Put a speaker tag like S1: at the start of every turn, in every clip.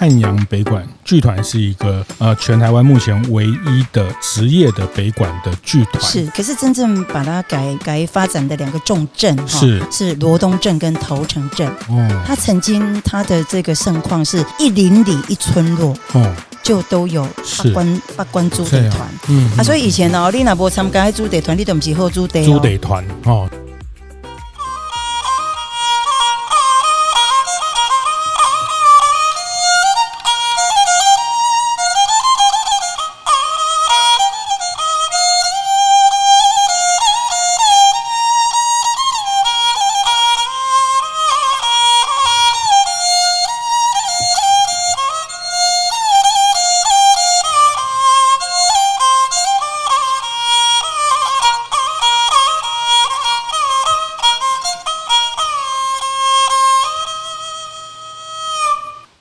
S1: 汉阳北管剧团是一个呃，全台湾目前唯一的职业的北管的剧团。
S2: 是，可是真正把它改改发展的两个重镇哈，
S1: 是
S2: 是罗东镇跟头城镇。
S1: 哦，
S2: 它曾经它的这个盛况是一邻里一村落，
S1: 哦，
S2: 就都有八关八关租地团。
S1: 嗯
S2: 啊，所以以前呢，你那波参加租地团，你都不是好租地。
S1: 租地团哦。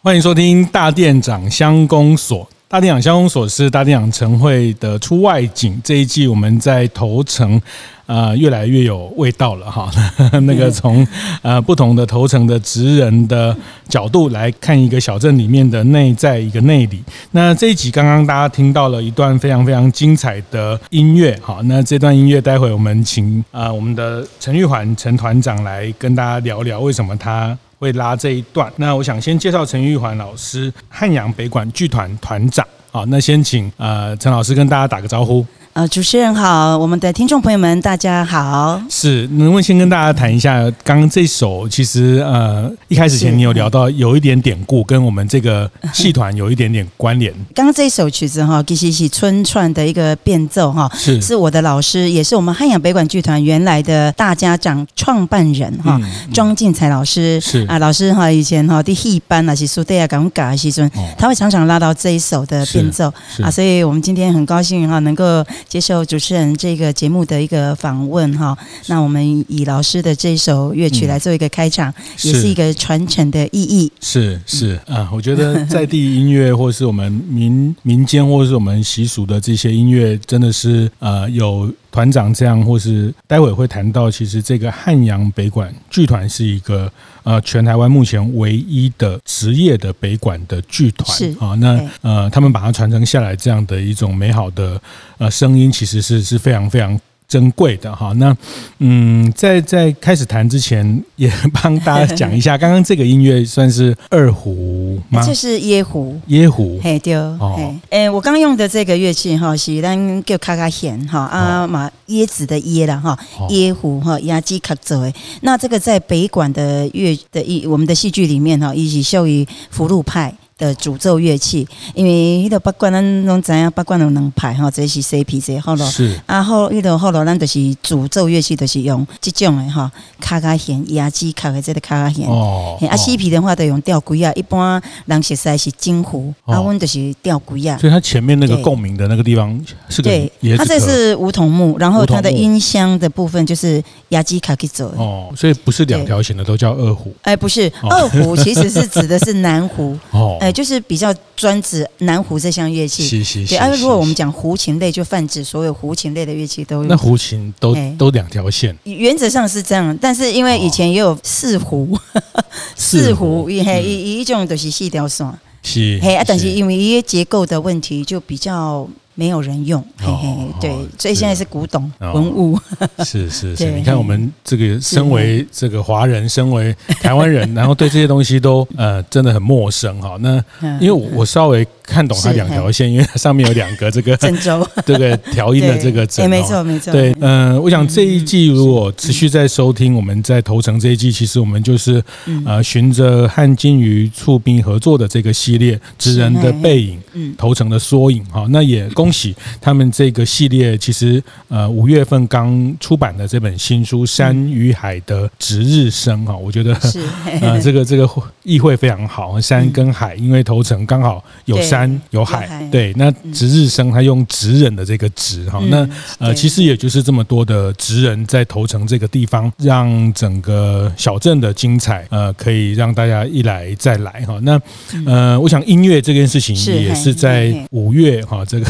S1: 欢迎收听大店长乡公所。大店长乡公所是大店长晨会的出外景。这一季我们在头城，呃，越来越有味道了哈。那个从呃不同的头城的职人的角度来看一个小镇里面的内在一个内里。那这一集刚刚大家听到了一段非常非常精彩的音乐哈。那这段音乐待会我们请呃我们的陈玉环陈团长来跟大家聊聊为什么他。会拉这一段，那我想先介绍陈玉环老师，汉阳北管剧团团长。好，那先请呃陈老师跟大家打个招呼。
S2: 呃，主持人好，我们的听众朋友们，大家好。
S1: 是，能不能先跟大家谈一下，刚刚这首其实呃一开始前你有聊到有一点典故，跟我们这个戏团有一点点关联。
S2: 刚刚这首曲子哈，其实是春串的一个变奏哈，是是我的老师，也是我们汉阳北管剧团原来的大家长创办人哈，庄进才老师是啊，老师哈以前哈第一班啊是苏德亚港嘎西尊，他会常常拉到这一首的变奏啊，所以我们今天很高兴哈能够。接受主持人这个节目的一个访问哈，那我们以老师的这首乐曲来做一个开场，也是一个传承的意义。
S1: 是是。啊，我觉得在地音乐或是我们民民间或是我们习俗的这些音乐，真的是呃有团长这样，或是待会会谈到，其实这个汉阳北管剧团是一个呃全台湾目前唯一的职业的北管的剧团。啊，那呃他们把它传承下来这样的一种美好的呃声音，其实是是非常非常。珍贵的哈，那嗯，在在开始谈之前，也帮大家讲一下，刚刚这个音乐算是二胡吗？
S2: 这是椰胡，
S1: 椰胡，
S2: 嘿对哦，哎，我刚用的这个乐器哈，是咱叫卡卡弦哈啊嘛椰子的椰啦哈，椰胡哈压机卡做的。那这个在北管的乐的一我们的戏剧里面哈，一起秀于福禄派。的主奏乐器，因为迄个八管咱拢知影，八管有两派吼，这是 C P C 好咯。是啊，后迄个后咯咱就是主奏乐器，就是用这种的哈，卡卡弦、压机卡的这个卡卡弦。哦。啊，C P 的话都用吊轨啊，一般人熟悉是京胡，啊，阮就是吊轨啊。
S1: 所以它前面那个共鸣的那个地方是个
S2: 对，它这是梧桐木，然后它的音箱的部分就是压机卡去做。
S1: 哦，所以不是两条弦的都叫二胡。
S2: 哎，不是，二胡其实是指的是南胡。哦。就是比较专指南胡这项乐器，是是是对。而如果我们讲胡琴类，就泛指所有胡琴类的乐器都有。
S1: 那胡琴都都两条线，
S2: 原则上是这样。但是因为以前也有四胡，四胡 一嘿一种都是细条线，是嘿啊。但是因为一些结构的问题，就比较。没有人用，嘿嘿，对，所以现在是古董文物，
S1: 是是是。你看我们这个身为这个华人，身为台湾人，然后对这些东西都呃真的很陌生哈。那因为我稍微看懂它两条线，因为它上面有两个 这个郑州 这个调音的这个针，
S2: 没错没错。
S1: 对，嗯，我想这一季如果持续在收听，我们在头城这一季，其实我们就是呃循着汉金鱼促兵合作的这个系列，职人的背影，头城的缩影哈。那也恭。恭喜他们这个系列，其实呃五月份刚出版的这本新书《山与海的值日生》哈，我觉得这个这个意会非常好，山跟海，因为头城刚好有山有海，对，那值日生他用职人的这个职哈，那呃其实也就是这么多的职人在头城这个地方，让整个小镇的精彩呃可以让大家一来再来哈，那呃我想音乐这件事情也是在五月哈这个。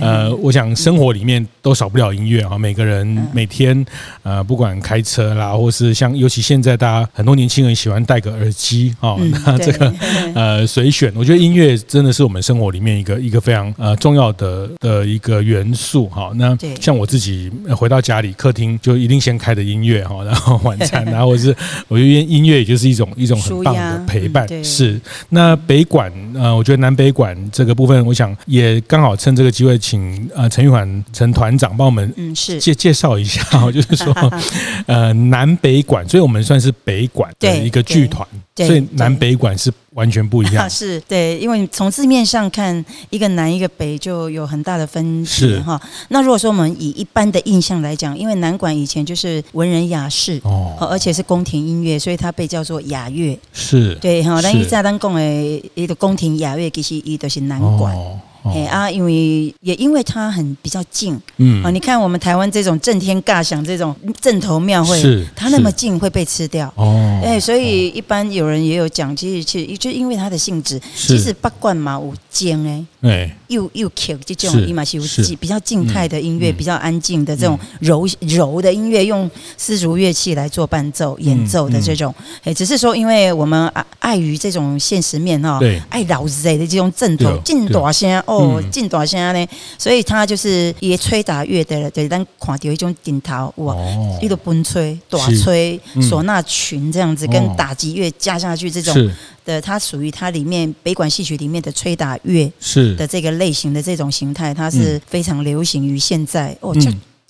S1: 呃，我想生活里面都少不了音乐哈，每个人每天呃，不管开车啦，或是像尤其现在大家很多年轻人喜欢戴个耳机啊，那这个呃随选，我觉得音乐真的是我们生活里面一个一个非常呃重要的的一个元素哈。那像我自己回到家里，客厅就一定先开的音乐哈，然后晚餐，然后是我觉得音乐也就是一种一种很棒的陪伴。是。那北馆呃，我觉得南北馆这个部分，我想也刚好趁这个机会，请呃陈玉环陈团长帮我们嗯是。介介绍一下，就是说 呃南北馆，所以我们算是北馆的一个剧团，所以南北馆是完全不一样。
S2: 是对，因为从字面上看，一个南一个北就有很大的分别哈。那如果说我们以一般的印象来讲，因为南馆以前就是文人雅士哦，而且是宫廷音乐，所以它被叫做雅乐。
S1: 是
S2: 对哈，但一在当讲的一个宫廷雅乐，其实一都是南管。哎啊，因为也因为它很比较近，嗯啊，你看我们台湾这种震天尬响这种正头庙会，是它那么近会被吃掉哦，哎，所以一般有人也有讲，其实其实就因为它的性质，其实八贯嘛有尖哎，哎，又又 Q 这种伊嘛是。有比较静态的音乐，比较安静的这种柔柔的音乐，用丝竹乐器来做伴奏演奏的这种，哎，只是说因为我们碍碍于这种现实面哈，对，爱老贼的这种阵头劲大声。哦，进大声呢，所以他就是也吹打乐的，对，咱看到一种顶头哇，一个奔吹、大吹、唢呐群这样子，跟打击乐加下去这种的，它属于它里面北管戏曲里面的吹打乐是。的这个类型的这种形态，它是非常流行于现在。哦。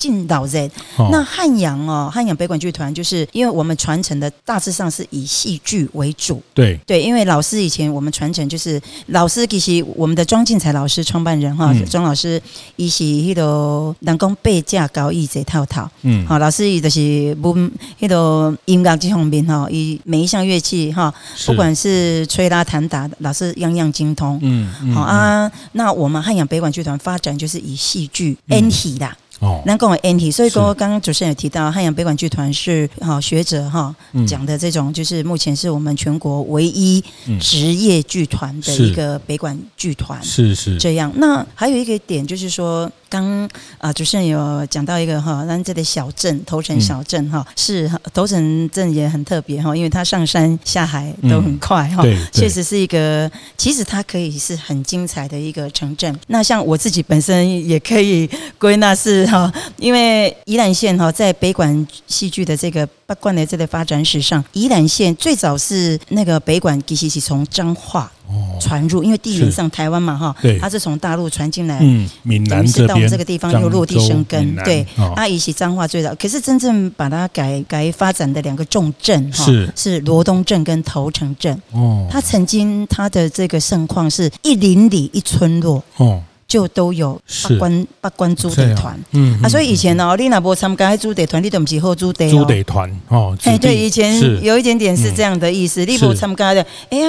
S2: 进岛人，那汉阳哦，汉阳北管剧团就是因为我们传承的大致上是以戏剧为主，对。对，因为老师以前我们传承就是老师其实我们的庄进才老师创办人哈，庄老师一起迄个人工背架高义这套套，嗯，好，老师伊就是不迄个音乐这方面哈，以每一项乐器哈，不管是吹拉弹打，老师样样精通，嗯，好啊，那我们汉阳北管剧团发展就是以戏剧演戏啦。哦，能跟我 NT，所以说刚刚主持人有提到汉阳北管剧团是哈学者哈讲的这种，就是目前是我们全国唯一职业剧团的一个北管剧团，是是这样。那还有一个点就是说。刚啊，主持人有讲到一个哈，咱这个小镇头城小镇哈，是头城镇也很特别哈，因为它上山下海都很快哈，确实是一个，其实它可以是很精彩的一个城镇。那像我自己本身也可以归纳是哈，因为宜兰县哈，在北管戏剧的这个八冠的这个发展史上，宜兰县最早是那个北管其实是从彰化。传入，因为地缘上台湾嘛哈，它是从大陆传进来，嗯，闽南这边到这个地方又落地生根，对，阿姨是彰化最早，可是真正把它改改发展的两个重镇哈，是。是罗东镇跟头城镇，哦，它曾经它的这个盛况是一邻里一村落，哦。就都有八关八关租地团，嗯啊，所以以前哦，你那不参加租地团，你都不是好租地
S1: 租地团哦，哎，对，
S2: 以前有一点点是这样的意思，你不参加的，哎呀，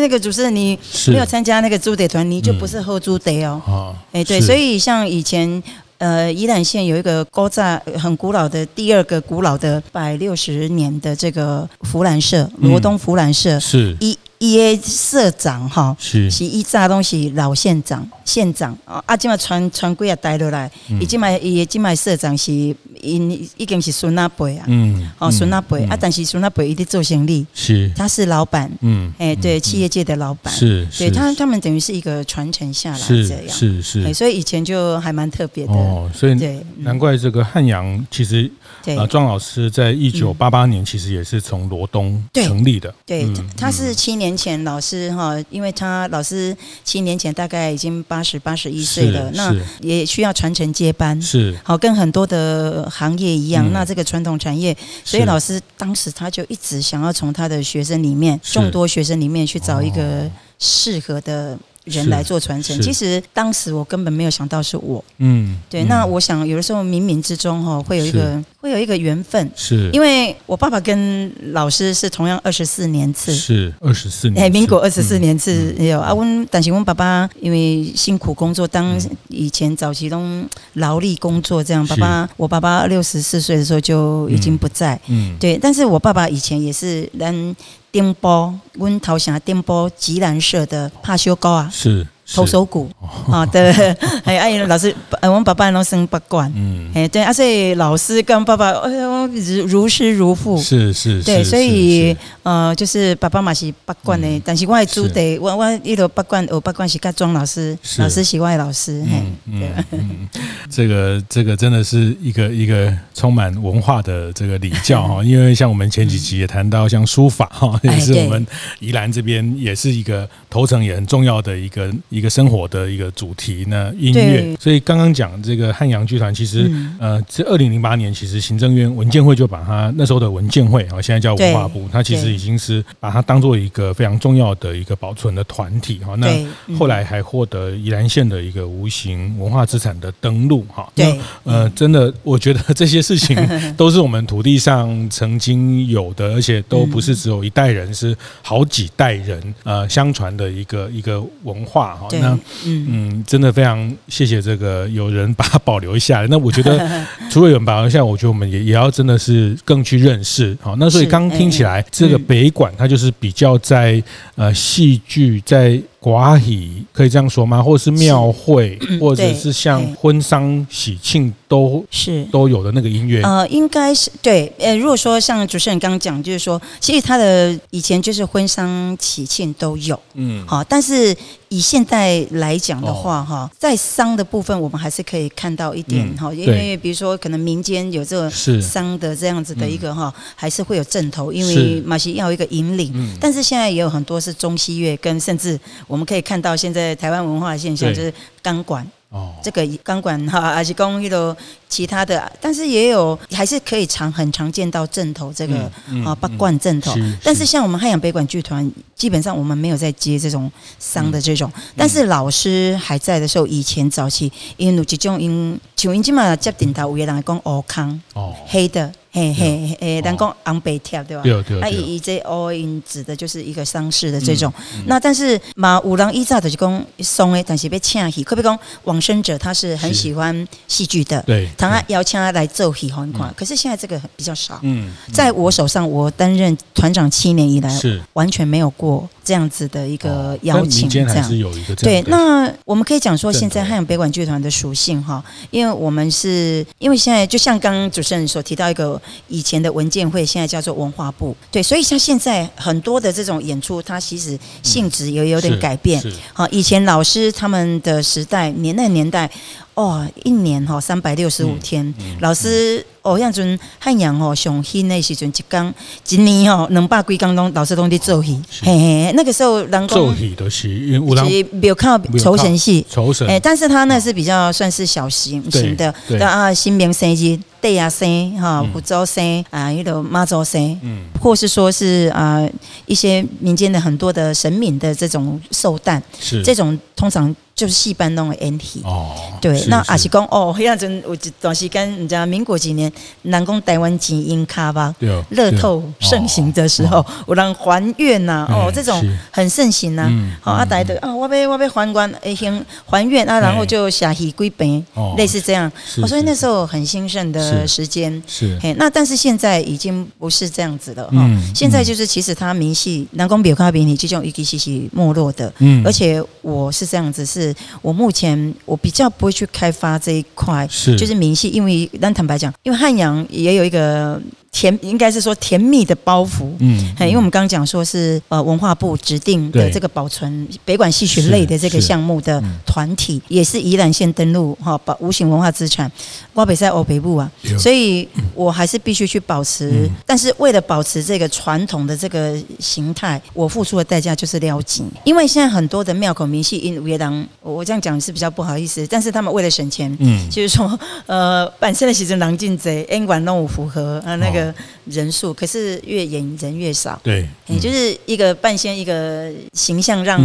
S2: 那个主持人你没有参加那个租地团，你就不是喝租地哦，哎，对，所以像以前呃，宜兰县有一个古早很古老的第二个古老的百六十年的这个福兰社，罗东福兰社是。一。伊社长吼是是伊早东西老县长县长啊，啊，即嘛传传几啊代落来，伊即嘛伊今嘛社长是因已经是孙阿伯啊，嗯，哦孙阿伯啊，但是孙阿伯伊伫做生意，是。他是老板，嗯，哎对，企业界的老板是，对他他们等于是一个传承下来这样，是是，所以以前就还蛮特别的哦，
S1: 所以对，难怪这个汉阳其实啊庄老师在一九八八年其实也是从罗东成立的，
S2: 对，他是七年。年前老师哈，因为他老师七年前大概已经八十八十一岁了，那也需要传承接班，是好跟很多的行业一样，嗯、那这个传统产业，所以老师当时他就一直想要从他的学生里面众多学生里面去找一个适合的。人来做传承。其实当时我根本没有想到是我，嗯，对。那我想有的时候冥冥之中哈会有一个会有一个缘分，
S1: 是
S2: 因为我爸爸跟老师是同样二十四年次，
S1: 是二十四年，
S2: 哎，民国二十四年次有啊。温但是我爸爸因为辛苦工作，当以前早期都劳力工作这样，爸爸我爸爸六十四岁的时候就已经不在，嗯，对。但是我爸爸以前也是人。电波，温陶霞电波吉兰社的帕修高啊，
S1: 是。
S2: 投手骨啊，对，还 有哎，老师，我们爸爸都升八冠，嗯，哎，对，而且老师跟爸爸，哎呦，如如师如父，
S1: 是是，
S2: 对，所以呃，就是爸爸嘛是八冠的，但是我还租的，我我一路八冠，我八冠是跟庄老师，老师是外老师，嗯
S1: 嗯，这个这个真的是一个一个充满文化的这个礼教哈，因为像我们前几集也谈到，像书法哈，也是我们宜兰这边也是一个头城也很重要的一个。一个生活的一个主题呢，音乐。所以刚刚讲这个汉阳剧团，其实呃，这二零零八年，其实行政院文建会就把它那时候的文建会啊，现在叫文化部，它其实已经是把它当做一个非常重要的一个保存的团体哈。那后来还获得宜兰县的一个无形文化资产的登录哈。对，呃，真的，我觉得这些事情 都是我们土地上曾经有的，而且都不是只有一代人，是好几代人呃相传的一个一个文化。对那嗯嗯，真的非常谢谢这个有人把它保留下来。那我觉得 除了有人保留下来，我觉得我们也也要真的是更去认识。好，那所以刚听起来，这个北馆它就是比较在呃戏剧在。寡喜可以这样说吗？或者是庙会，或者是像婚丧喜庆都是都有的那个音乐？
S2: 呃，应该是对。呃，如果说像主持人刚刚讲，就是说，其实他的以前就是婚丧喜庆都有，嗯，好。但是以现在来讲的话，哈、哦，在丧的部分，我们还是可以看到一点哈，嗯、因为比如说可能民间有这个丧的这样子的一个哈，是还是会有阵头，因为马戏要一个引领。嗯、但是现在也有很多是中西乐跟甚至。我们可以看到，现在台湾文化的现象就是钢管。哦，这个钢管 哈，还是讲一个其他的，但是也有还是可以常很常见到正头这个啊八冠正头。但是像我们汉阳北管剧团，基本上我们没有在接这种商的这种。但是老师还在的时候，以前早期因为有几种因，像因今嘛接顶头，有的人讲乌康哦，黑的。嘿嘿嘿，人讲昂北跳对吧？对对。那以以这 all in 指的就是一个丧事的这种。那但是嘛，五郎一早就是讲送诶，但是被请戏。可比讲往生者他是很喜欢戏剧的，对，他邀请他来做戏很快。可是现在这个比较少。嗯，在我手上，我担任团长七年以来，是完全没有过这样子的一个邀请。这样是有一个对。那我们可以讲说，现在汉阳北管剧团的属性哈，因为我们是因为现在就像刚刚主持人所提到一个。以前的文件会现在叫做文化部，对，所以像现在很多的这种演出，它其实性质也有点改变。好，以前老师他们的时代，年那年代，哦，一年哈三百六十五天，老师。哦，像阵汉阳哦，上兴的时阵一工一年哦，两百几工拢老师拢伫做戏，嘿嘿，那个时候人
S1: 做戏都是因为
S2: 是没有看酬神戏，
S1: 酬神，
S2: 哎，但是他那是比较算是小型型的，啊，新明生日、地啊生哈、福州生啊，一个妈祖生，嗯，或是说是啊一些民间的很多的神明的这种寿诞，是。这种通常。就是戏班弄的演戏。哦，对，那阿是讲哦，那阵有一段时间，你知道民国几年，南宫台湾金音卡吧，乐透盛行的时候，有人还愿呐，哦，这种很盛行呐，好阿台的啊，我被我被还官，哎，先还愿啊，然后就下戏归本，类似这样，所以那时候很兴盛的时间，是，嘿，那但是现在已经不是这样子了哈，现在就是其实他明细南宫表卡比你这种一个戏戏没落的，嗯，而且我是这样子是。我目前我比较不会去开发这一块，是。就是明细，因为但坦白讲，因为汉阳也有一个。甜应该是说甜蜜的包袱，嗯，因为我们刚刚讲说是呃文化部指定的这个保存北管戏曲类的这个项目的团体，也是宜兰县登录哈保无形文化资产，挖北在欧北部啊，所以我还是必须去保持，但是为了保持这个传统的这个形态，我付出的代价就是撩紧，因为现在很多的庙口明戏因为当我这样讲是比较不好意思，但是他们为了省钱，嗯，就是说呃本身的其实狼进贼，音管弄符合啊那个。人数，可是越演人越少。对，也就是一个半仙一个形象让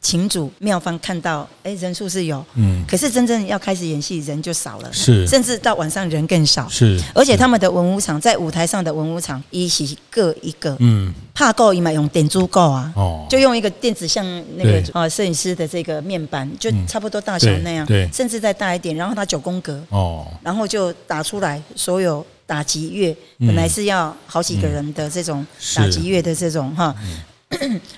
S2: 情主妙方看到，哎，人数是有，
S1: 嗯，
S2: 可是真正要开始演戏，人就少了，
S1: 是，
S2: 甚至到晚上人更少，
S1: 是，
S2: 而且他们的文武场在舞台上的文武场一起各一个，
S1: 嗯，
S2: 怕够一嘛用点珠够啊，
S1: 哦，
S2: 就用一个电子像那个啊摄影师的这个面板，就差不多大小那样，
S1: 对，
S2: 甚至再大一点，然后它九宫格，
S1: 哦，
S2: 然后就打出来所有打击乐，本来是要好几个人的这种打击乐的这种哈。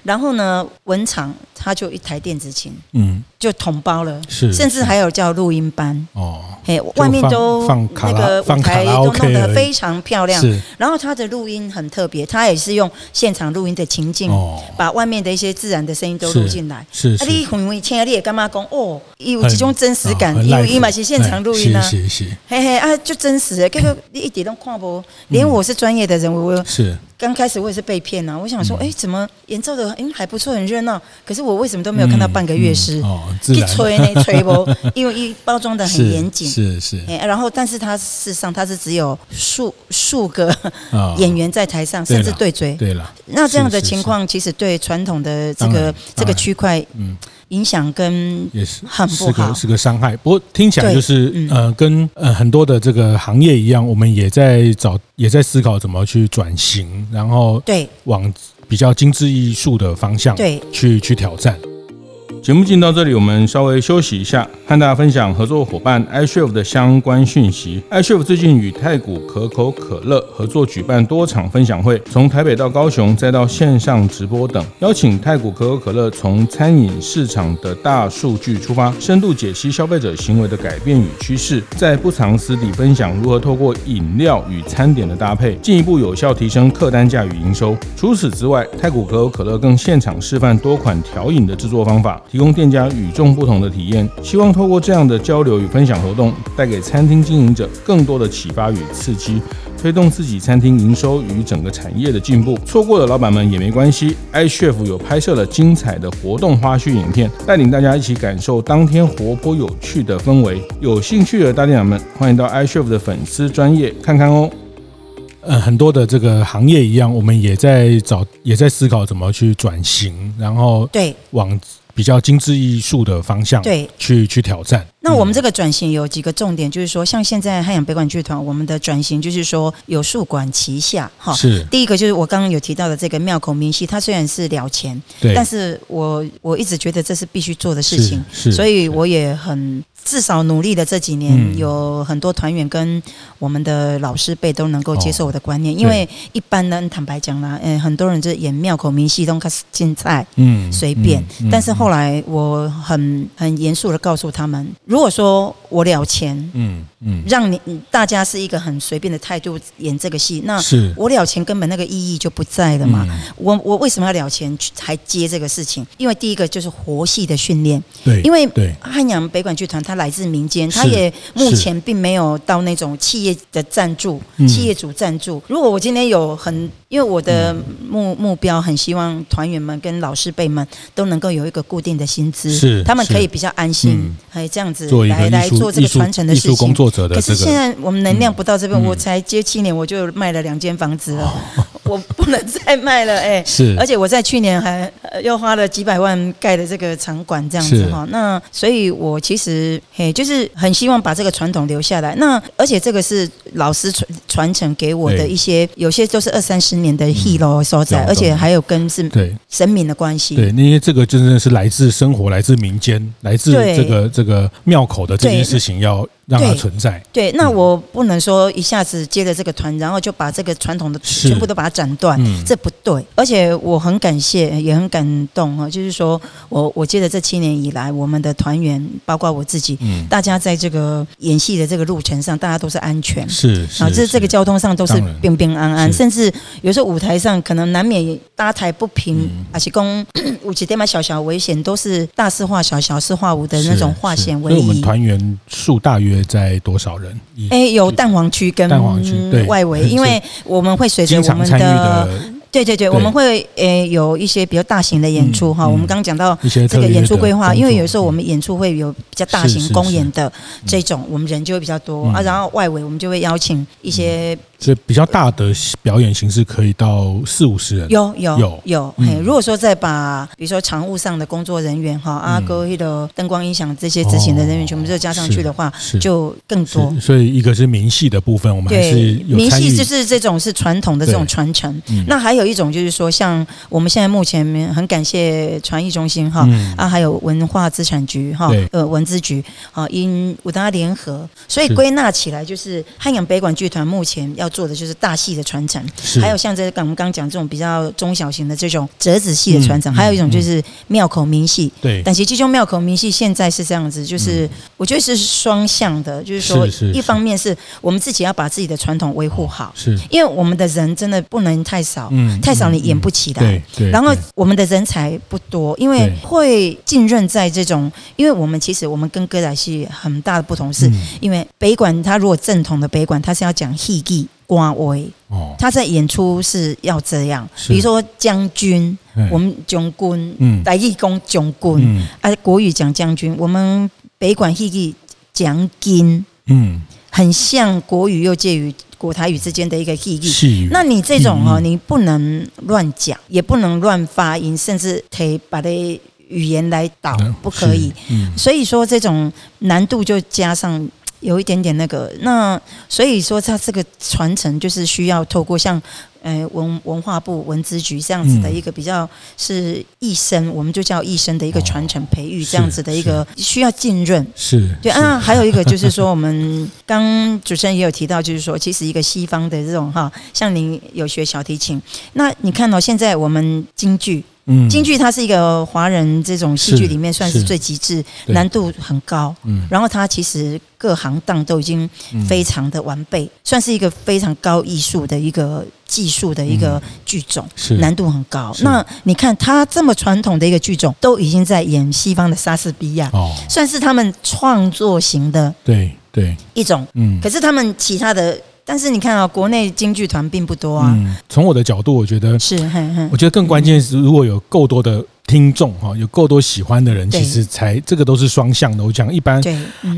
S2: 然后呢，文场他就一台电子琴，嗯，就统包了，是，甚至还有叫录音班哦，嘿，外面都那个舞台都弄得非常漂亮，是。然后他的录音很特别，他也是用现场录音的情境，把外面的一些自然的声音都录进来，是。啊，你很容易听啊，你也干嘛讲哦，有这种真实感，因为伊嘛是现场录音啊，是是，嘿嘿啊，就真实的，结果你一点都看不，连我是专业的人，我是。刚开始我也是被骗呐，我想说，哎，怎么演奏的，嗯，还不错，很热闹。可是我为什么都没有看到半个乐师？哦，一吹呢，吹不，因为一包装的很严谨，是是。然后，但是它事实上它是只有数数个 演员在台上，甚至对嘴。对了，那这样的情况其实对传统的这个这个区块，嗯。影响跟也是很不好，
S1: 是个伤害。不过听起来就是呃，跟呃很多的这个行业一样，我们也在找，也在思考怎么去转型，然后对往比较精致艺术的方向对去去挑战。节目进到这里，我们稍微休息一下，和大家分享合作伙伴 iCHEF 的相关讯息。iCHEF 最近与太古可口可乐合作举办多场分享会，从台北到高雄，再到线上直播等，邀请太古可口可乐从餐饮市场的大数据出发，深度解析消费者行为的改变与趋势，在不藏私底分享如何透过饮料与餐点的搭配，进一步有效提升客单价与营收。除此之外，太古可口可乐更现场示范多款调饮的制作方法。提供店家与众不同的体验，希望透过这样的交流与分享活动，带给餐厅经营者更多的启发与刺激，推动自己餐厅营收与整个产业的进步。错过的老板们也没关系，iCHEF 有拍摄了精彩的活动花絮影片，带领大家一起感受当天活泼有趣的氛围。有兴趣的大店长们，欢迎到 iCHEF 的粉丝专业看看哦。呃，很多的这个行业一样，我们也在找，也在思考怎么去转型，然后对往。比较精致艺术的方向，对，去去挑战。
S2: 那我们这个转型有几个重点，就是说，像现在汉阳北管剧团，我们的转型就是说有数管齐下，哈。是。第一个就是我刚刚有提到的这个庙口明戏，它虽然是了钱，对，但是我我一直觉得这是必须做的事情，是，所以我也很。至少努力的这几年，有很多团员跟我们的老师辈都能够接受我的观念，因为一般呢，坦白讲啦，嗯，很多人就演庙口明戏都开始竞赛，嗯，随便。但是后来我很很严肃的告诉他们，如果说我了钱，嗯嗯，让你大家是一个很随便的态度演这个戏，那我了钱根本那个意义就不在了嘛。我我为什么要了钱才接这个事情？因为第一个就是活戏的训练，对，因为汉阳北管剧团它。来自民间，它也目前并没有到那种企业的赞助，企业主赞助。如果我今天有很，因为我的目目标很希望团员们跟老师辈们都能够有一个固定的薪资，是他们可以比较安心，可以这样子来来做这个传承的事情。可是现在我们能量不到这边，我才接七年，我就卖了两间房子了。我不能再卖了，哎，是，而且我在去年还又花了几百万盖的这个场馆，这样子哈。那所以，我其实嘿，就是很希望把这个传统留下来。那而且这个是老师传传承给我的一些，有些都是二三十年的戏路所在，而且还有跟是对神明的关系。对，因为这个真的是来自生活，来自民间，来自这个这个庙口的这件事情要。让它存在。对，那我不能说一下子接了这个团，然后就把这个传统的全部都把它斩断，这不对。而且我很感谢，也很感动哈，就是说我我记得这七年以来，我们的团员，包括我自己，大家在这个演戏的这个路程上，大家都是安全，是啊，这这个交通上都是平平安安，甚至有时候舞台上可能难免搭台不平，而且公舞几点嘛小小危险，都是大事化小，小事化无的那种化险为夷。
S1: 我们团员数大约。在多少人？
S2: 哎，有蛋黄区跟蛋黄区对外围，因为我们会随着我们的对对对，我们会呃有一些比较大型的演出哈。我们刚刚讲到这个演出规划，因为有时候我们演出会有比较大型公演的这种，我们人就会比较多啊。然后外围我们就会邀请一些
S1: 所以比较大的表演形式可以到四五十人，
S2: 有有
S1: 有
S2: 有。嘿，如果说再把比如说常务上的工作人员哈，阿哥的灯光音响这些执行的人员全部都加上去的话，就更多。
S1: 所以一个是明戏的部分，我们还是有
S2: 明戏，就是这种是传统的这种传承。那还有一种就是说，像我们现在目前很感谢传艺中心哈啊，还有文化资产局哈呃文资局啊，因五大联合，所以归纳起来就是汉阳北管剧团目前要。要做的就是大戏的传承，还有像这个我们刚刚讲这种比较中小型的这种折子戏的传承，还有一种就是庙口明戏。对，但其实这种庙口明戏现在是这样子，就是我觉得是双向的，就是说一方面是我们自己要把自己的传统维护好，是。因为我们的人真的不能太少，嗯太少你演不起来。对，然后我们的人才不多，因为会浸润在这种，因为我们其实我们跟歌仔戏很大的不同是，因为北管它如果正统的北管，它是要讲戏剧。官威。哦，他在演出是要这样，比如说将军，我们将军，嗯，来义工将军，啊，国语讲将军，我们北管戏剧讲金，嗯，很像国语又介于国台语之间的一个戏剧。那你这种哦，你不能乱讲，也不能乱发音，甚至可以把它语言来导，不可以。所以说这种难度就加上。有一点点那个，那所以说它这个传承就是需要透过像呃文文化部文资局这样子的一个比较是一生，我们就叫一生的一个传承培育这样子的一个需要浸润。是对啊，还有一个就是说我们刚主持人也有提到，就是说其实一个西方的这种哈，像您有学小提琴，那你看到现在我们京剧。嗯，京剧它是一个华人这种戏剧里面算是最极致，难度很高。嗯，然后它其实各行当都已经非常的完备，算是一个非常高艺术的一个技术的一个剧种，是。难度很高。那你看它这么传统的一个剧种，都已经在演西方的莎士比亚，哦，算是他们创作型的，对对。一种。嗯，可是他们其他的。但是你看啊，国内京剧团并不多啊。嗯，从我的角度，我觉得是，我觉得更关键是，如果有够多的听众哈，有够多喜欢的人，其实才这个都是双向的。我讲一般，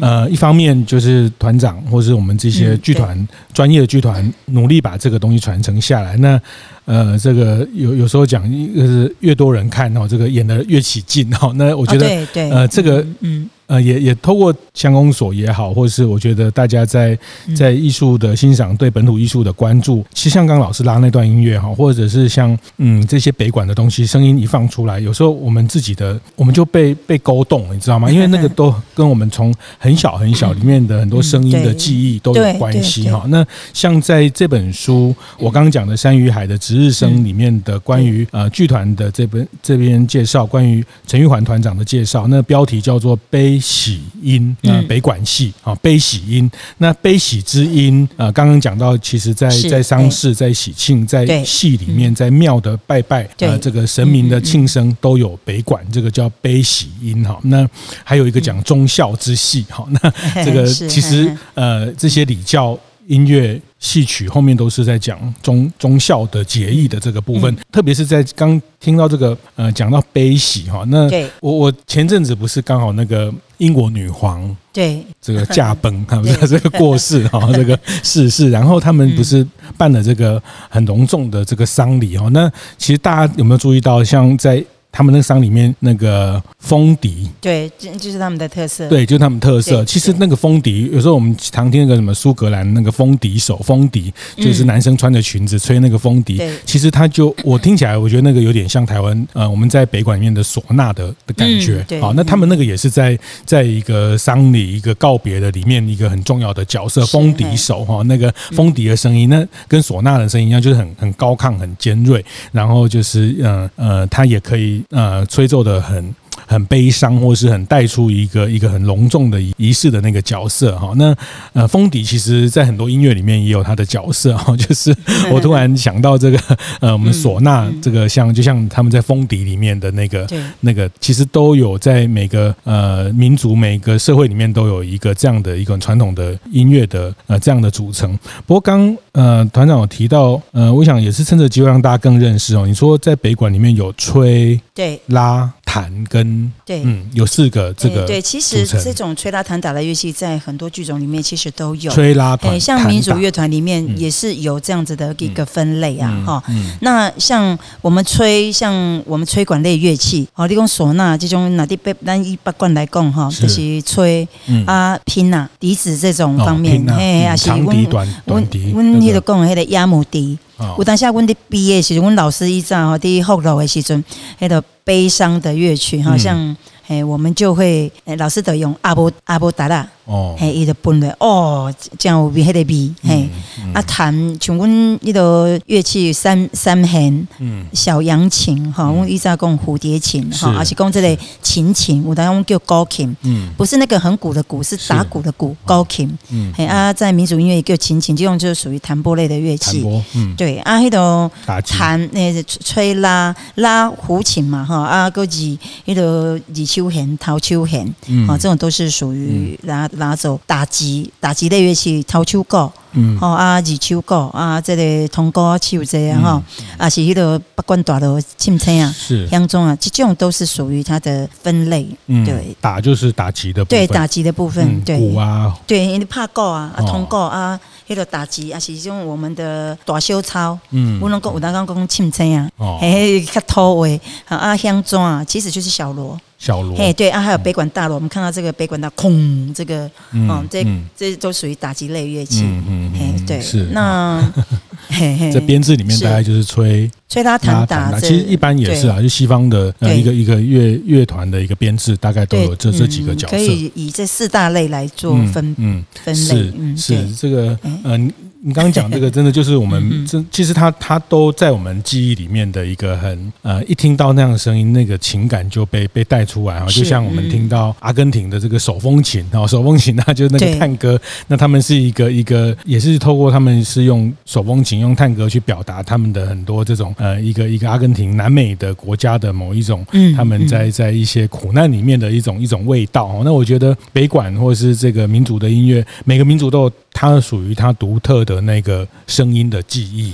S2: 呃，一方面就是团长或是我们这些剧团专业的剧团努力把这个东西传承下来。那呃，这个有有时候讲，一个是越多人看哦，这个演的越起劲哦。那我觉得，呃，这个嗯。呃，也也透过乡公所也好，或者是我觉得大家在在艺术的欣赏，对本土艺术的关注，其实像刚刚老师拉那段音乐哈，或者是像嗯这些北管的东西，声音一放出来，有时候我们自己的我们就被被勾动，你知道吗？因为那个都跟我们从很小很小里面的很多声音的记忆都有关系哈。那像在这本书我刚刚讲的山与海的值日生里面的关于呃剧团的这本这边介绍，关于陈玉环团长的介绍，那标题叫做悲。喜音，那北管戏啊，悲喜音，那悲喜之音啊，刚刚讲到，其实在在丧事、在喜庆、在戏里面，在庙的拜拜啊，这个神明的庆生都有北管，这个叫悲喜音哈。那还有一个讲忠孝之戏哈，那 这个其实呃这些礼教。音乐戏曲后面都是在讲忠忠孝的节义的这个部分，嗯、特别是在刚听到这个呃讲到悲喜哈，那我我前阵子不是刚好那个英国女皇对。这个驾崩 哈，不是这个过世哈，这个逝世，然后他们不是办了这个很隆重的这个丧礼哦，那其实大家有没有注意到，像在他们那个商里面那个风笛，对，就就是他们的特色。对，就是他们特色。其实那个风笛，有时候我们常听那个什么苏格兰那个风笛手，风笛就是男生穿着裙子吹那个风笛。其实他就我听起来，我觉得那个有点像台湾呃我们在北管里面的唢呐的的感觉。好，那他们那个也是在在一个丧礼一个告别的里面一个很重要的角色，风笛手哈，那个风笛的声音，那跟唢呐的声音一样，就是很很高亢、很尖锐，然后就是呃呃，他也可以。呃，吹奏的很。很悲伤，或是很带出一个一个很隆重的仪式的那个角色哈。那呃，风笛其实在很多音乐里面也有它的角色哈。就是我突然想到这个呃，我们唢呐这个像就像他们在风笛里面的那个那个，其实都有在每个呃民族每个社会里面都有一个这样的一个传统的音乐的呃这样的组成。不过刚呃团长有提到呃，我想也是趁着机会让大家更认识哦。你说在北管里面有吹对拉。
S1: 弹跟
S2: 对，
S1: 嗯，有四个这个
S2: 对，其实这种吹拉弹打的乐器在很多剧种里面其实都有。
S1: 吹拉弹，
S2: 像民族乐团里面也是有这样子的一个分类啊，哈。那像我们吹，像我们吹管类乐器，哦，你讲唢呐这种，拿的八单一八管来讲哈，就是吹啊拼呐笛子这种方面，嘿，也是长笛、短短笛，我们那个。讲那个鸭母笛。有当下阮的毕业时，阮老师一早吼伫后楼的时阵，迄个悲伤的乐曲，好像诶，我们就会诶，老师都用阿波阿波达拉。哦，嘿，伊就分了哦，这样有比迄个比嘿，啊，弹像阮迄个乐器三三弦，嗯，小扬琴哈，阮以前讲蝴蝶琴哈，而是讲这个琴琴，有当用叫高琴，嗯，不是那个很鼓的鼓，是打鼓的鼓，高琴，嗯，嘿啊，在民族音乐叫琴琴，这种就是属于弹拨类的乐器，嗯，对，啊，迄个弹那是吹拉拉胡琴嘛哈，啊，搁是迄个二手弦、头手弦，嗯，啊，这种都是属于拉。拿走打击打击类乐器，头手鼓，嗯，吼啊，二手鼓啊，这个铜鼓啊，手这样哈，啊是迄个八关大的轻称啊，是。乡中啊，这种都是属于它的分类，嗯，对，
S1: 打就是打击的部分，
S2: 对，打击的部分，对，
S1: 鼓啊，
S2: 对，因为拍鼓啊，啊，铜鼓啊，迄个打击啊，是这种我们的大小操，嗯，我能够有当讲讲轻称啊，哦，嘿，较土味，啊，香中啊，其实就是小锣。
S1: 小锣，
S2: 嘿，对啊，还有北管大锣，我们看到这个北管大空，这个，嗯，这这都属于打击类乐器，嗯嗯，对，是。那，嘿嘿，
S1: 这编制里面大概就是吹
S2: 吹拉弹打，
S1: 其实一般也是啊，就西方的呃一个一个乐乐团的一个编制，大概都有这这几个角色，可
S2: 以以这四大类来做分，嗯，分类，
S1: 是是这个，嗯。你刚刚讲这个，真的就是我们这其实它它都在我们记忆里面的一个很呃，一听到那样的声音，那个情感就被被带出来啊。就像我们听到阿根廷的这个手风琴啊，手风琴那就是那个探戈，那他们是一个一个也是透过他们是用手风琴用探戈去表达他们的很多这种呃一个一个阿根廷南美的国家的某一种他们在在一些苦难里面的一种一种味道。那我觉得北管或者是这个民族的音乐，每个民族都有它属于它独特的那个声音的记忆。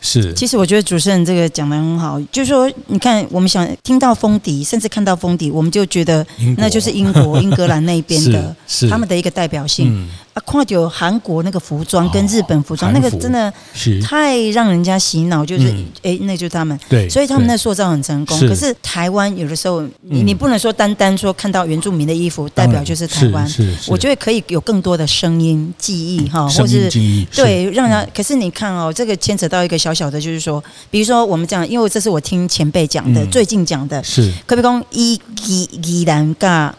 S1: 是，其
S2: 实我觉得主持人这个讲的很好，就是说，你看，我们想听到风笛，甚至看到风笛，我们就觉得那就是英国、英格兰那边的，他们的一个代表性。啊，看到韩国那个服装跟日本服装，那个真的太让人家洗脑，就是哎，那就是他们。对，所以他们那塑造很成功。可是台湾有的时候，你你不能说单单说看到原住民的衣服代表就是台湾。是，我觉得可以有更多的声音记忆哈，或是对让人。可是你看哦，这个牵扯到一个小小的，就是说，比如说我们讲，因为这是我听前辈讲的，最近讲的，是可比讲伊伊伊兰噶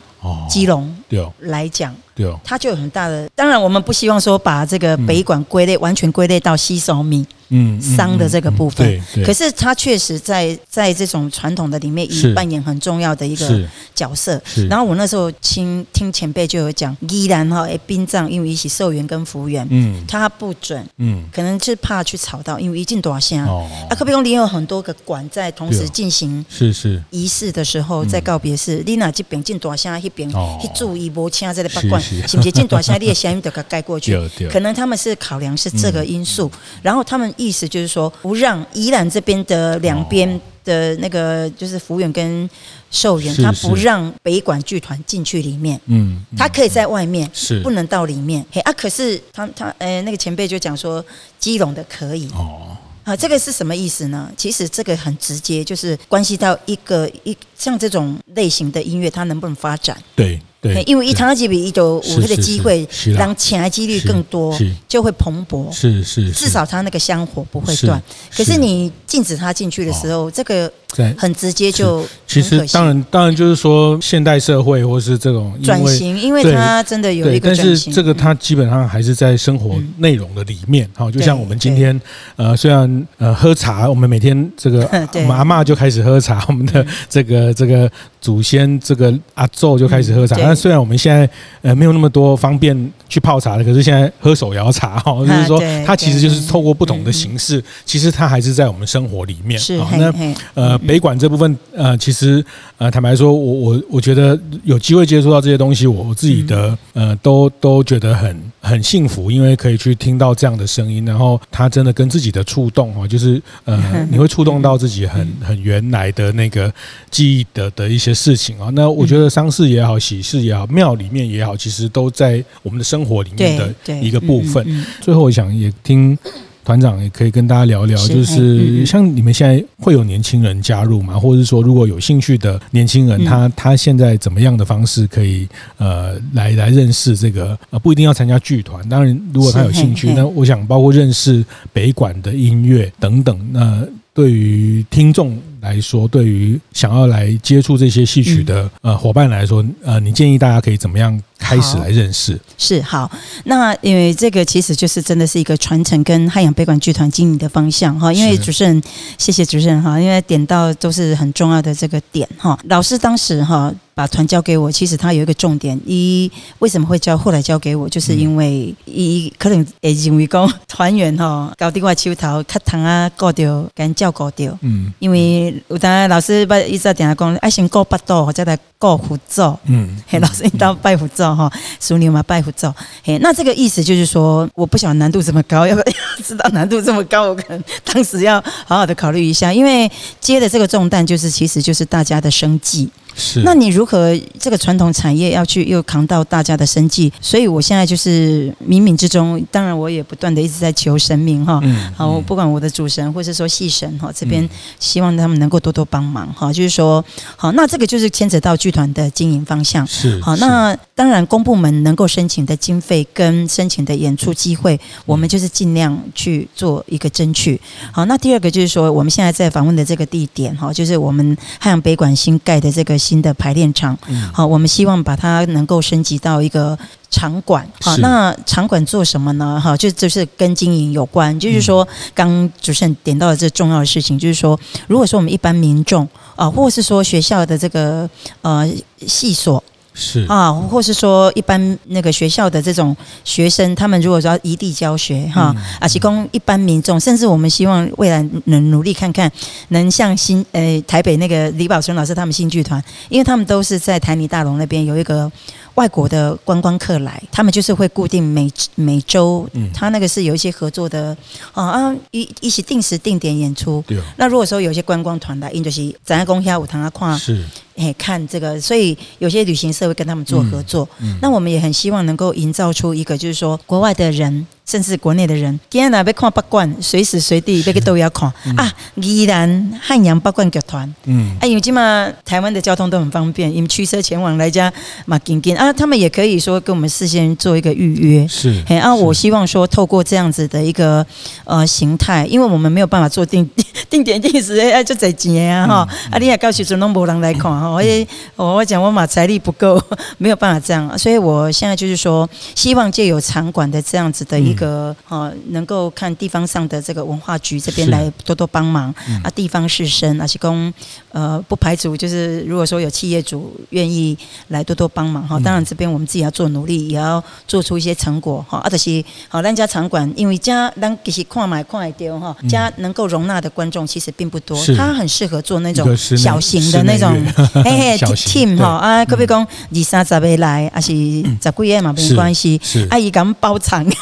S2: 基隆来讲。它就有很大的。当然，我们不希望说把这个北管归类、嗯、完全归类到西索米。嗯，商的这个部分，可是他确实在在这种传统的里面，已扮演很重要的一个角色。然后我那时候听听前辈就有讲，依然哈，哎，殡葬因为一起寿元跟福元，嗯，他不准，嗯，可能是怕去吵到，因为一进多少哦，啊，可比讲你有很多个管在同时进行是是。仪式的时候，在告别式，你那这边进多少那边去注意无请这个八卦，是不是？进多少你的声音都给盖过去？可能他们是考量是这个因素，然后他们。意思就是说，不让宜兰这边的两边的那个就是服务员跟寿员，他不让北管剧团进去里面。嗯，他可以在外面，是不能到里面。嘿啊，可是他他呃那个前辈就讲说，基隆的可以。哦，啊，这个是什么意思呢？其实这个很直接，就是关系到一个一像这种类型的音乐，它能不能发展？对。对，因为一堂级比一就五个的机会，让钱的几率更多，就会蓬勃。是是，至少它那个香火不会断。可是你禁止他进去的时候，这个很直接就。其实
S1: 当然当然就是说现代社会或是这种
S2: 转型，因为它真的有一个。
S1: 但是这个它基本上还是在生活内容的里面。好，就像我们今天呃，虽然呃喝茶，我们每天这个 我们阿嬷就开始喝茶，我们的这个这个祖先这个阿祖就开始喝茶。虽然我们现在呃没有那么多方便去泡茶的，可是现在喝手摇茶哈，就是说它其实就是透过不同的形式，其实它还是在我们生活里面。
S2: 是
S1: 那呃北管这部分呃其实呃坦白说，我我我觉得有机会接触到这些东西，我自己的呃都都觉得很很幸福，因为可以去听到这样的声音，然后它真的跟自己的触动哈，就是呃 你会触动到自己很很原来的那个记忆的的一些事情啊。那我觉得丧事也好，喜事也好，庙里面也好，其实都在我们的生活里面的一个部分。最后，我想也听团长也可以跟大家聊聊，就是像你们现在会有年轻人加入吗？或者是说，如果有兴趣的年轻人，他他现在怎么样的方式可以呃来来认识这个呃不一定要参加剧团，当然如果他有兴趣，那我想包括认识北管的音乐等等，那对于听众。来说，对于想要来接触这些戏曲的呃伙伴来说，呃，你建议大家可以怎么样开始来认识？
S2: 是好，那因为这个其实就是真的是一个传承跟汉阳北管剧团经营的方向哈。因为主持人，谢谢主持人哈，因为点到都是很重要的这个点哈。老师当时哈把团交给我，其实他有一个重点，一为什么会交后来交给我，就是因为一可能会认为讲团员哈搞另外手头磕糖啊搞掉，跟教搞掉，嗯，因为。有当老师把一直点下讲，爱先过八道，再来过辅助。嗯，嘿，老师你到拜辅助哈，属牛嘛拜辅助。嘿，那这个意思就是说，我不晓得难度这么高，要不要知道难度这么高，我可能当时要好好的考虑一下，因为接的这个重担，就是其实就是大家的生计。
S1: 是，
S2: 那你如何这个传统产业要去又扛到大家的生计？所以我现在就是冥冥之中，当然我也不断的一直在求神明哈。嗯。好，我不管我的主神或是说戏神哈，这边希望他们能够多多帮忙哈。就是说，好，那这个就是牵扯到剧团的经营方向。
S1: 是。
S2: 好，那当然公部门能够申请的经费跟申请的演出机会，我们就是尽量去做一个争取。好，那第二个就是说，我们现在在访问的这个地点哈，就是我们汉阳北馆新盖的这个。新的排练场，好，我们希望把它能够升级到一个场馆。好，那场馆做什么呢？哈，就就是跟经营有关。就是说，刚主持人点到了这重要的事情，就是说，如果说我们一般民众啊，或是说学校的这个呃系所。
S1: 是
S2: 啊，或是说一般那个学校的这种学生，他们如果说要异地教学哈，啊，提供一般民众，甚至我们希望未来能努力看看，能像新呃台北那个李宝春老师他们新剧团，因为他们都是在台泥大龙那边有一个。外国的观光客来，他们就是会固定每每周，他那个是有一些合作的啊，一一起定时定点演出。对。那如果说有些观光团来，因就是咱在公下舞堂啊，看是哎看这个，所以有些旅行社会跟他们做合作。嗯。那我们也很希望能够营造出一个，就是说国外的人。甚至国内的人，今天来要看北管，随时随地这个都要看。啊！宜兰汉阳北管剧团，嗯，哎，因为今嘛台湾的交通都很方便，因为驱车前往来家嘛，紧紧。啊，他们也可以说跟我们事先做一个预约，是，哎，啊，我希望说透过这样子的一个呃形态，因为我们没有办法做定 定点定时，哎，就在钱啊哈，啊，你也告诉说拢无人来看哈，我也我讲我嘛财力不够，没有办法这样，所以我现在就是说，希望借有场馆的这样子的一。一个呃，能够看地方上的这个文化局这边来多多帮忙啊，地方士绅啊，是供呃，不排除就是如果说有企业主愿意来多多帮忙哈，当然这边我们自己要做努力，也要做出一些成果哈。啊，就是好，咱家场馆因为家咱其实看买看来丢哈，家能够容纳的观众其实并不多，它很适合做那种小型的那种 嘿嘿 team 哈啊，可别讲二三十个来，还是十几个嘛，没关系，阿姨敢包场。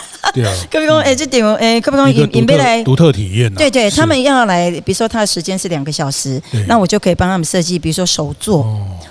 S2: 对啊，可比讲，哎，这点，哎，可比讲，引引别来
S1: 独特体验。
S2: 对对，他们要来，比如说他的时间是两个小时，那我就可以帮他们设计，比如说手作，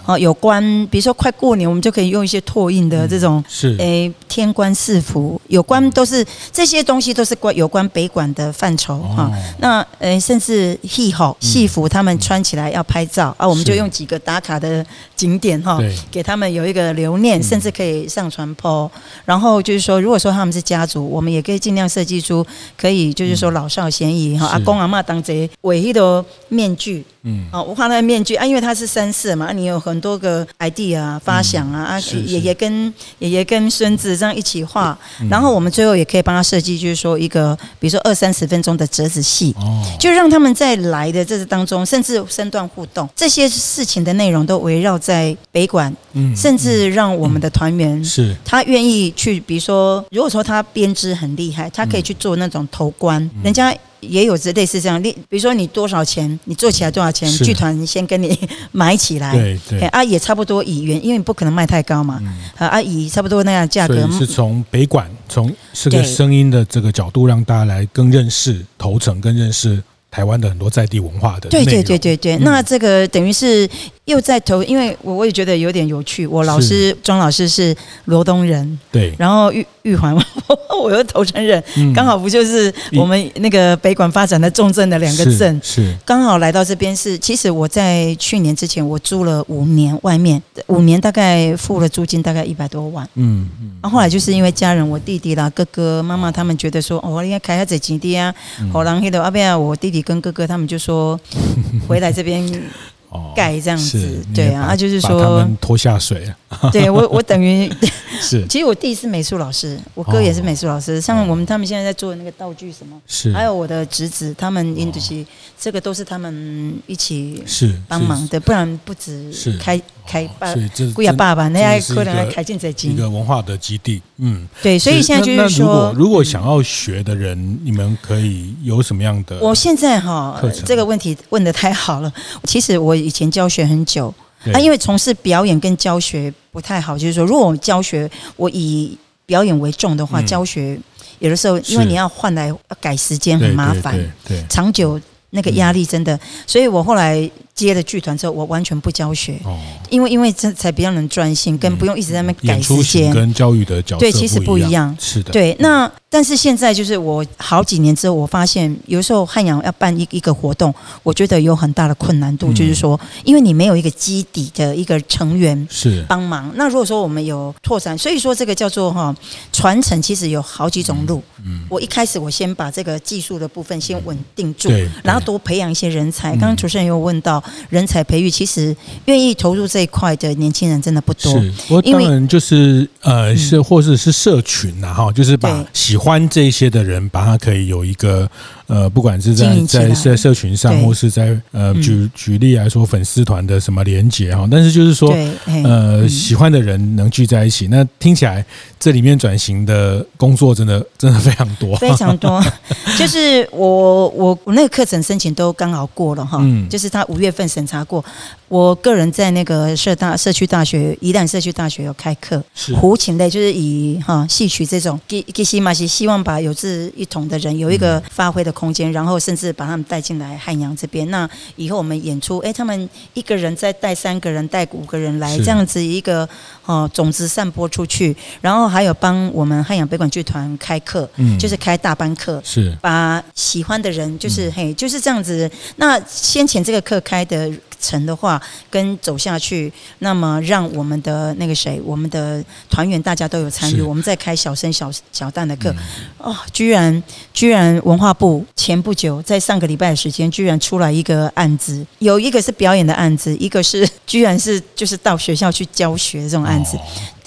S2: 哦，有关，比如说快过年，我们就可以用一些拓印的这种，是，哎，天官赐福，有关都是这些东西都是关有关北管的范畴哈。那，呃，甚至戏好戏服，他们穿起来要拍照啊，我们就用几个打卡的景点哈，给他们有一个留念，甚至可以上传 po。然后就是说，如果说他们是家族。我我们也可以尽量设计出可以就是说老少咸宜哈，
S1: 嗯、
S2: 阿公阿妈当贼唯一的面具。嗯，哦，我画那个面具啊，因为它是三色嘛，你有很多个 idea 发想啊，嗯、啊，爷爷跟爷爷跟孙子这样一起画，嗯、然后我们最后也可以帮他设计，就是说一个，比如说二三十分钟的折子戏，哦，就让他们在来的这当中，甚至身段互动，这些事情的内容都围绕在北馆，嗯，甚至让我们的团员是，他愿意去，比如说，如果说他编织很厉害，他可以去做那种头冠，嗯、人家。也有这类似这样，例比如说你多少钱，你做起来多少钱，剧团先跟你 买起来，对对，啊也差不多以原，因为你不可能卖太高嘛，嗯、啊以差不多那样价格，
S1: 是从北管从这个声音的这个角度，让大家来更认识头城，更认识台湾的很多在地文化的。
S2: 对对对对对，嗯、那这个等于是。又在投，因为我我也觉得有点有趣。我老师庄老师是罗东人，对，然后玉玉环，我又投成人，刚好不就是我们那个北管发展的重镇的两个镇，是刚好来到这边是。其实我在去年之前我租了五年，外面五年大概付了租金大概一百多万，嗯嗯。然后后来就是因为家人，我弟弟啦、哥哥、妈妈他们觉得说，哦，应该开下这基地啊，好，然后的阿边我弟弟跟哥哥他们就说 回来这边。盖这样子，对啊，就是说
S1: 他们拖下水。
S2: 对我，我等于 是，其实我弟是美术老师，我哥也是美术老师。像我们他们现在在做的那个道具什么，是，还有我的侄子，他们印度西，这个都是他们一起是帮忙的，不然不止开开爸，贵啊爸爸，那还可能还开进这几
S1: 一个文化的基地，嗯，
S2: 对，所以现在就是说，
S1: 如果如果想要学的人，你们可以有什么样的？
S2: 我现在哈，这个问题问的太好了。其实我以前教学很久。啊，因为从事表演跟教学不太好，就是说，如果我教学我以表演为重的话，嗯、教学有的时候因为你要换来改时间很麻烦，长久那个压力真的，嗯、所以我后来。接了剧团之后，我完全不教学，哦、因为因为这才比较能专心，跟不用一直在那边改时间。
S1: 跟教育的角色
S2: 对，其实不一样。是的，对。那但是现在就是我好几年之后，我发现有时候汉阳要办一一个活动，我觉得有很大的困难度，嗯、就是说，因为你没有一个基底的一个成员是帮忙。那如果说我们有拓展，所以说这个叫做哈传承，其实有好几种路。嗯，嗯我一开始我先把这个技术的部分先稳定住，对，然后多培养一些人才。刚刚主持人又问到。人才培育，其实愿意投入这一块的年轻人真的不多。是，
S1: 我当然就是呃，是或者是社群呐，哈，就是把喜欢这些的人，把他可以有一个呃，不管是在在在社群上，或是在呃，举举例来说，粉丝团的什么连结哈。但是就是说，呃，喜欢的人能聚在一起，那听起来这里面转型的工作真的真的非常多，
S2: 非常多。就是我我我那个课程申请都刚好过了哈，就是他五月份审查过。我个人在那个社大社区大学宜兰社区大学有开课，胡琴类就是以哈戏曲这种，给给西马西希望把有志一同的人有一个发挥的空间，然后甚至把他们带进来汉阳这边。那以后我们演出，哎，他们一个人再带三个人，带五个人来，这样子一个哦种子散播出去。然后还有帮我们汉阳北管剧团开课，嗯，就是开大班课，是把喜欢的人，就是嘿，就是这样子。那先前这个课开的。成的话，跟走下去，那么让我们的那个谁，我们的团员大家都有参与，我们在开小生小小旦的课，嗯、哦，居然居然文化部前不久在上个礼拜的时间，居然出来一个案子，有一个是表演的案子，一个是 居然是就是到学校去教学这种案子，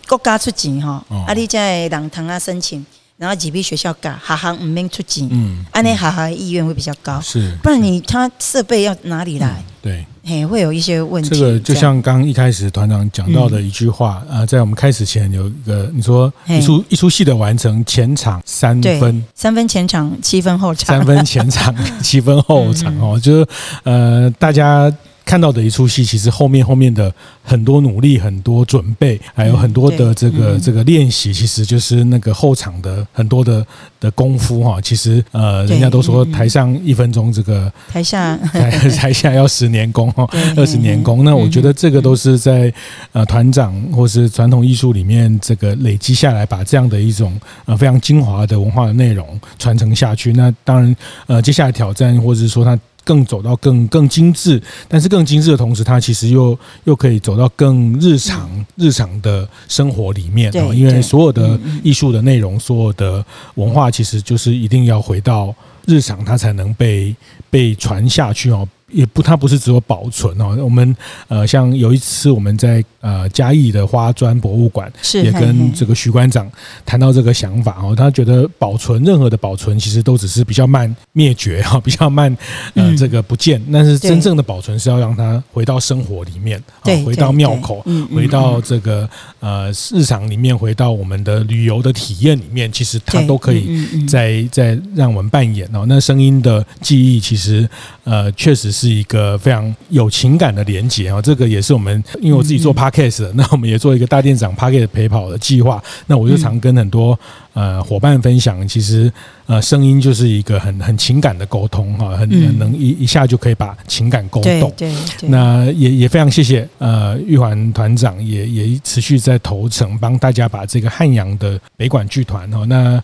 S2: 国家、哦、出钱哈，阿、哦、你在朗堂啊申请。然后几批学校改，哈哈，唔免出钱，嗯，安尼哈哈意愿会比较高，是，不然你他设备要哪里来？对，嘿，会有一些问题。
S1: 这个就像刚一开始团长讲到的一句话啊，在我们开始前有一个你说一出一出戏的完成，前场三分，
S2: 三分前场，七分后场，
S1: 三分前场，七分后场哦，就是呃大家。看到的一出戏，其实后面后面的很多努力、很多准备，还有很多的这个这个练习，其实就是那个后场的很多的的功夫哈。其实呃，人家都说台上一分钟，这个
S2: 台下
S1: 台 台下要十年功哈，二十年功。那我觉得这个都是在呃团长或是传统艺术里面这个累积下来，把这样的一种呃非常精华的文化的内容传承下去。那当然呃，接下来挑战或者是说他。更走到更更精致，但是更精致的同时，它其实又又可以走到更日常、嗯、日常的生活里面。对，因为所有的艺术的内容、嗯，所有的文化，其实就是一定要回到日常，它才能被被传下去哦。也不，它不是只有保存哦。我们呃，像有一次我们在呃嘉义的花砖博物馆，也跟这个徐馆长谈到这个想法哦。他觉得保存任何的保存，其实都只是比较慢灭绝哈，比较慢呃这个不见。但是真正的保存是要让它回到生活里面，回到庙口，回到这个呃日常里面，回到我们的旅游的体验里面，其实它都可以在在让我们扮演哦。那声音的记忆，其实呃确实是。是一个非常有情感的连接啊，这个也是我们，因为我自己做 Podcast 的，那我们也做一个大店长 Podcast 陪跑的计划，那我就常跟很多。呃，伙伴分享，其实呃，声音就是一个很很情感的沟通哈，很能一一下就可以把情感沟通。对对，对。那也也非常谢谢呃玉环团长也也持续在头城帮大家把这个汉阳的北管剧团哈，那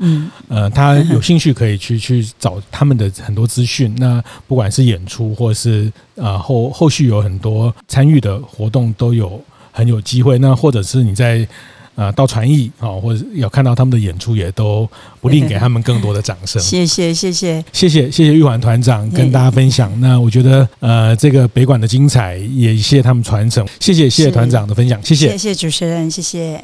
S1: 呃他有兴趣可以去去找他们的很多资讯。那不管是演出或是呃后后续有很多参与的活动都有很有机会。那或者是你在。啊，到传艺啊，或者有看到他们的演出，也都不吝给他们更多的掌声。
S2: 谢谢，谢谢，
S1: 谢谢，谢谢玉环团长跟大家分享。那我觉得，呃，这个北管的精彩，也谢谢他们传承。谢谢，谢谢团长的分享，谢谢，
S2: 谢谢主持人，谢谢。